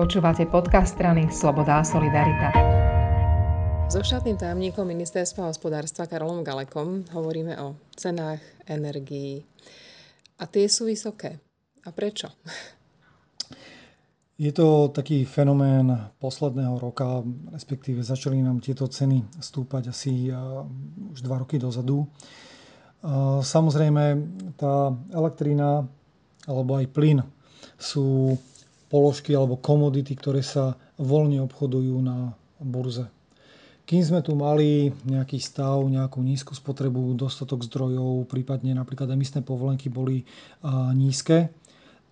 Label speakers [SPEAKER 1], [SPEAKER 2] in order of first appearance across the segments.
[SPEAKER 1] Počúvate podcast strany Sloboda a Solidarita.
[SPEAKER 2] So štátnym tajomníkom ministerstva hospodárstva Karolom Galekom hovoríme o cenách energií. A tie sú vysoké. A prečo?
[SPEAKER 3] Je to taký fenomén posledného roka, respektíve začali nám tieto ceny stúpať asi už dva roky dozadu. Samozrejme, tá elektrína alebo aj plyn sú položky alebo komodity, ktoré sa voľne obchodujú na burze. Kým sme tu mali nejaký stav, nejakú nízku spotrebu, dostatok zdrojov, prípadne napríklad emisné povolenky boli nízke,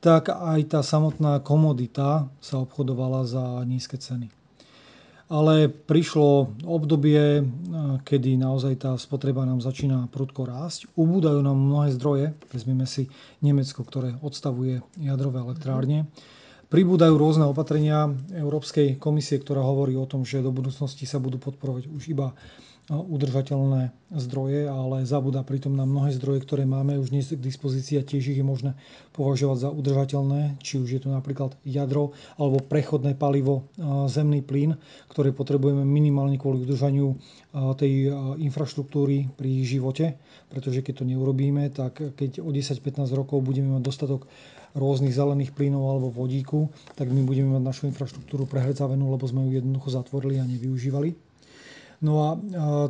[SPEAKER 3] tak aj tá samotná komodita sa obchodovala za nízke ceny. Ale prišlo obdobie, kedy naozaj tá spotreba nám začína prudko rásť. Ubúdajú nám mnohé zdroje, vezmeme si Nemecko, ktoré odstavuje jadrové elektrárne. Mm Pribúdajú rôzne opatrenia Európskej komisie, ktorá hovorí o tom, že do budúcnosti sa budú podporovať už iba udržateľné zdroje, ale zabúda pritom na mnohé zdroje, ktoré máme už dnes k dispozícii a tiež ich je možné považovať za udržateľné, či už je to napríklad jadro alebo prechodné palivo zemný plyn, ktoré potrebujeme minimálne kvôli udržaniu tej infraštruktúry pri živote, pretože keď to neurobíme, tak keď o 10-15 rokov budeme mať dostatok rôznych zelených plynov alebo vodíku, tak my budeme mať našu infraštruktúru prehrdzavenú, lebo sme ju jednoducho zatvorili a nevyužívali. No a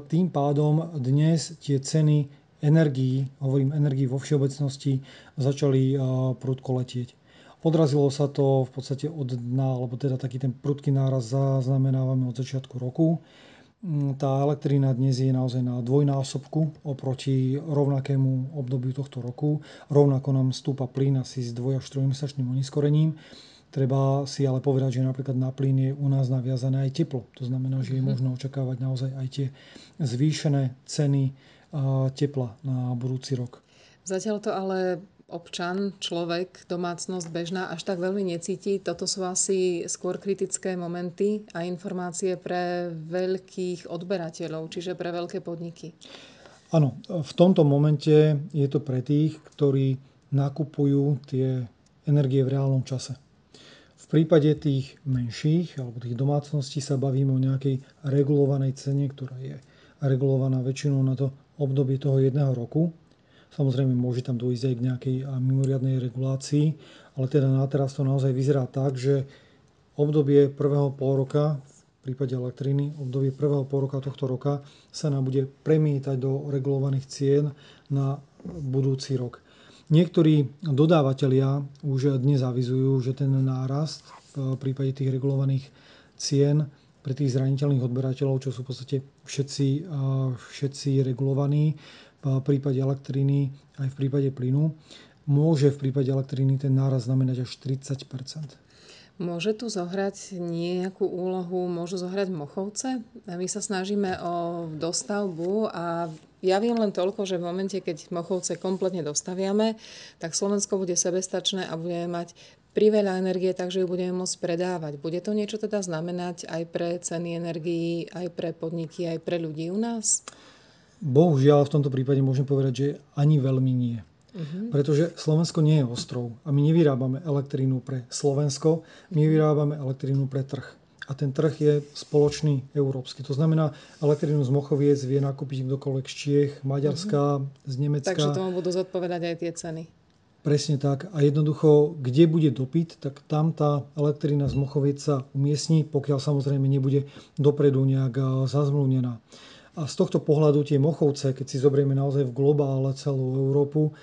[SPEAKER 3] tým pádom dnes tie ceny energií, hovorím energií vo všeobecnosti, začali prudko letieť. Odrazilo sa to v podstate od dna, alebo teda taký ten prudký náraz zaznamenávame od začiatku roku. Mm, tá elektrina dnes je naozaj na dvojnásobku oproti rovnakému obdobiu tohto roku. Rovnako nám stúpa plyn asi s dvoj až trojmesačným oneskorením. Treba si ale povedať, že napríklad na plyn je u nás naviazané aj teplo. To znamená, že je mhm. možno očakávať naozaj aj tie zvýšené ceny tepla na budúci rok.
[SPEAKER 2] Zatiaľ to ale občan, človek, domácnosť bežná až tak veľmi necíti. Toto sú asi skôr kritické momenty a informácie pre veľkých odberateľov, čiže pre veľké podniky.
[SPEAKER 3] Áno, v tomto momente je to pre tých, ktorí nakupujú tie energie v reálnom čase. V prípade tých menších alebo tých domácností sa bavíme o nejakej regulovanej cene, ktorá je regulovaná väčšinou na to obdobie toho jedného roku Samozrejme, môže tam dôjsť aj k nejakej mimoriadnej regulácii, ale teda na teraz to naozaj vyzerá tak, že obdobie prvého pol roka, v prípade elektriny, obdobie prvého pol roka tohto roka sa nám bude premietať do regulovaných cien na budúci rok. Niektorí dodávateľia už dnes avizujú, že ten nárast v prípade tých regulovaných cien pre tých zraniteľných odberateľov, čo sú v podstate všetci, všetci regulovaní, v prípade elektriny aj v prípade plynu. Môže v prípade elektriny ten náraz znamenať až 30%
[SPEAKER 2] Môže tu zohrať nejakú úlohu, môžu zohrať mochovce? My sa snažíme o dostavbu a ja viem len toľko, že v momente, keď mochovce kompletne dostaviame, tak Slovensko bude sebestačné a budeme mať priveľa energie, takže ju budeme môcť predávať. Bude to niečo teda znamenať aj pre ceny energií, aj pre podniky, aj pre ľudí u nás?
[SPEAKER 3] Bohužiaľ v tomto prípade môžem povedať, že ani veľmi nie. Uh-huh. Pretože Slovensko nie je ostrov a my nevyrábame elektrínu pre Slovensko, my vyrábame elektrínu pre trh. A ten trh je spoločný európsky. To znamená, elektrínu z Mochoviec vie nakúpiť kdokoľvek z Čiech, Maďarska, uh-huh. z Nemecka.
[SPEAKER 2] Takže tomu budú zodpovedať aj tie ceny.
[SPEAKER 3] Presne tak. A jednoducho, kde bude dopyt, tak tam tá elektrina z Mochoviec sa umiestní, pokiaľ samozrejme nebude dopredu nejak zazmluvnená. A z tohto pohľadu tie mochovce, keď si zoberieme naozaj v globále celú Európu,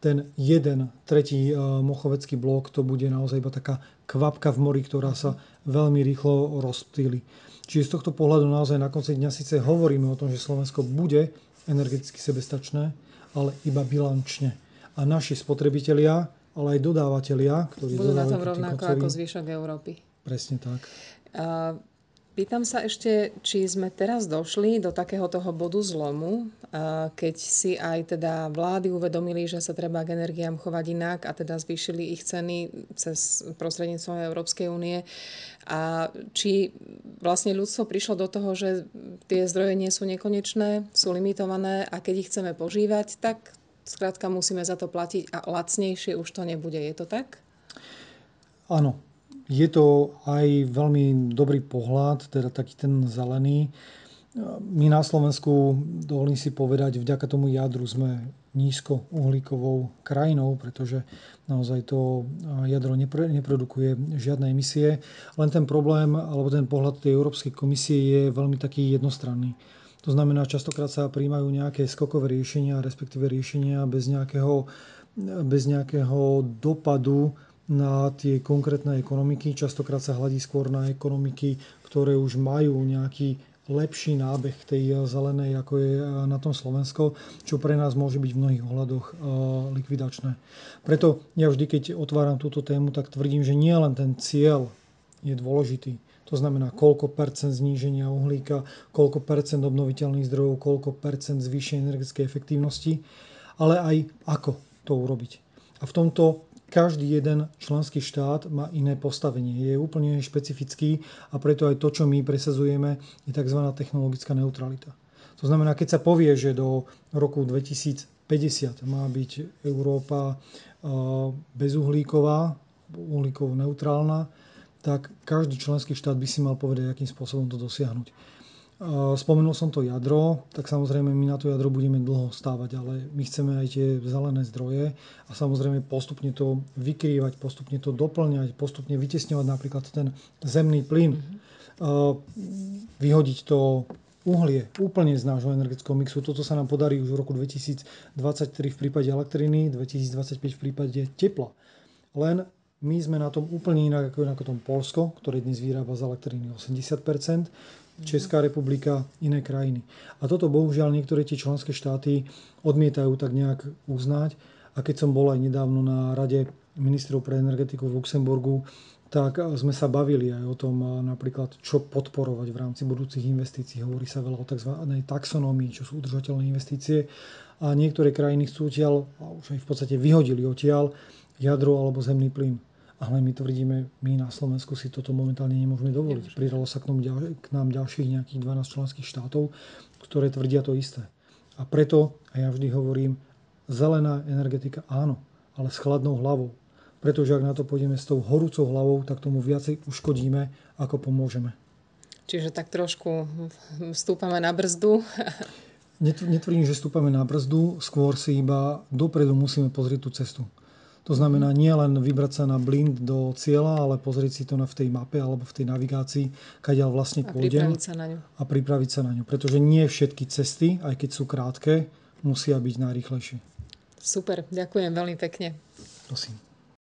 [SPEAKER 3] ten jeden tretí e, mochovecký blok, to bude naozaj iba taká kvapka v mori, ktorá sa veľmi rýchlo rozptýli. Čiže z tohto pohľadu naozaj na konci dňa síce hovoríme o tom, že Slovensko bude energeticky sebestačné, ale iba bilančne. A naši spotrebitelia, ale aj dodávateľia, ktorí
[SPEAKER 2] budú na tom rovnako ako zvyšok Európy.
[SPEAKER 3] Presne tak.
[SPEAKER 2] Uh, Pýtam sa ešte, či sme teraz došli do takého toho bodu zlomu, keď si aj teda vlády uvedomili, že sa treba k energiám chovať inak a teda zvýšili ich ceny cez prostredníctvom Európskej únie. A či vlastne ľudstvo prišlo do toho, že tie zdroje nie sú nekonečné, sú limitované a keď ich chceme požívať, tak skrátka musíme za to platiť a lacnejšie už to nebude. Je to tak?
[SPEAKER 3] Áno, je to aj veľmi dobrý pohľad, teda taký ten zelený. My na Slovensku, dovolím si povedať, vďaka tomu jadru sme nízko uhlíkovou krajinou, pretože naozaj to jadro neprodukuje žiadne emisie. Len ten problém, alebo ten pohľad tej Európskej komisie je veľmi taký jednostranný. To znamená, častokrát sa príjmajú nejaké skokové riešenia, respektíve riešenia bez nejakého, bez nejakého dopadu na tie konkrétne ekonomiky. Častokrát sa hľadí skôr na ekonomiky, ktoré už majú nejaký lepší nábeh tej zelenej, ako je na tom Slovensko, čo pre nás môže byť v mnohých ohľadoch eh, likvidačné. Preto ja vždy, keď otváram túto tému, tak tvrdím, že nie len ten cieľ je dôležitý, to znamená, koľko percent zníženia uhlíka, koľko percent obnoviteľných zdrojov, koľko percent zvýšenia energetickej efektívnosti, ale aj ako to urobiť. A v tomto každý jeden členský štát má iné postavenie. Je úplne špecifický a preto aj to, čo my presazujeme, je tzv. technologická neutralita. To znamená, keď sa povie, že do roku 2050 má byť Európa bezuhlíková, uhlíkovo neutrálna, tak každý členský štát by si mal povedať, akým spôsobom to dosiahnuť. Spomenul som to jadro, tak samozrejme my na to jadro budeme dlho stávať, ale my chceme aj tie zelené zdroje a samozrejme postupne to vykrývať, postupne to doplňať, postupne vytesňovať napríklad ten zemný plyn, vyhodiť to uhlie úplne z nášho energetického mixu. Toto sa nám podarí už v roku 2023 v prípade elektriny, 2025 v prípade tepla. Len my sme na tom úplne inak ako na tom Polsko, ktoré dnes vyrába z elektriny 80%, Česká republika, iné krajiny. A toto bohužiaľ niektoré tie členské štáty odmietajú tak nejak uznať. A keď som bol aj nedávno na rade ministrov pre energetiku v Luxemburgu, tak sme sa bavili aj o tom napríklad, čo podporovať v rámci budúcich investícií. Hovorí sa veľa o tzv. taxonomii, čo sú udržateľné investície. A niektoré krajiny chcú odtiaľ, a už aj v podstate vyhodili odtiaľ, jadro alebo zemný plyn ale my tvrdíme, my na Slovensku si toto momentálne nemôžeme dovoliť. Pridalo sa k nám, k nám ďalších nejakých 12 členských štátov, ktoré tvrdia to isté. A preto, a ja vždy hovorím, zelená energetika áno, ale s chladnou hlavou. Pretože ak na to pôjdeme s tou horúcou hlavou, tak tomu viacej uškodíme, ako pomôžeme.
[SPEAKER 2] Čiže tak trošku stúpame na brzdu.
[SPEAKER 3] Netvrdím, že stúpame na brzdu, skôr si iba dopredu musíme pozrieť tú cestu. To znamená nie len vybrať sa na blind do cieľa, ale pozrieť si to na, v tej mape alebo v tej navigácii, kadeľ vlastne a pôjdem.
[SPEAKER 2] Pripraviť sa na ňu.
[SPEAKER 3] A pripraviť sa na ňu. Pretože nie všetky cesty, aj keď sú krátke, musia byť najrýchlejšie.
[SPEAKER 2] Super, ďakujem veľmi pekne.
[SPEAKER 3] Prosím.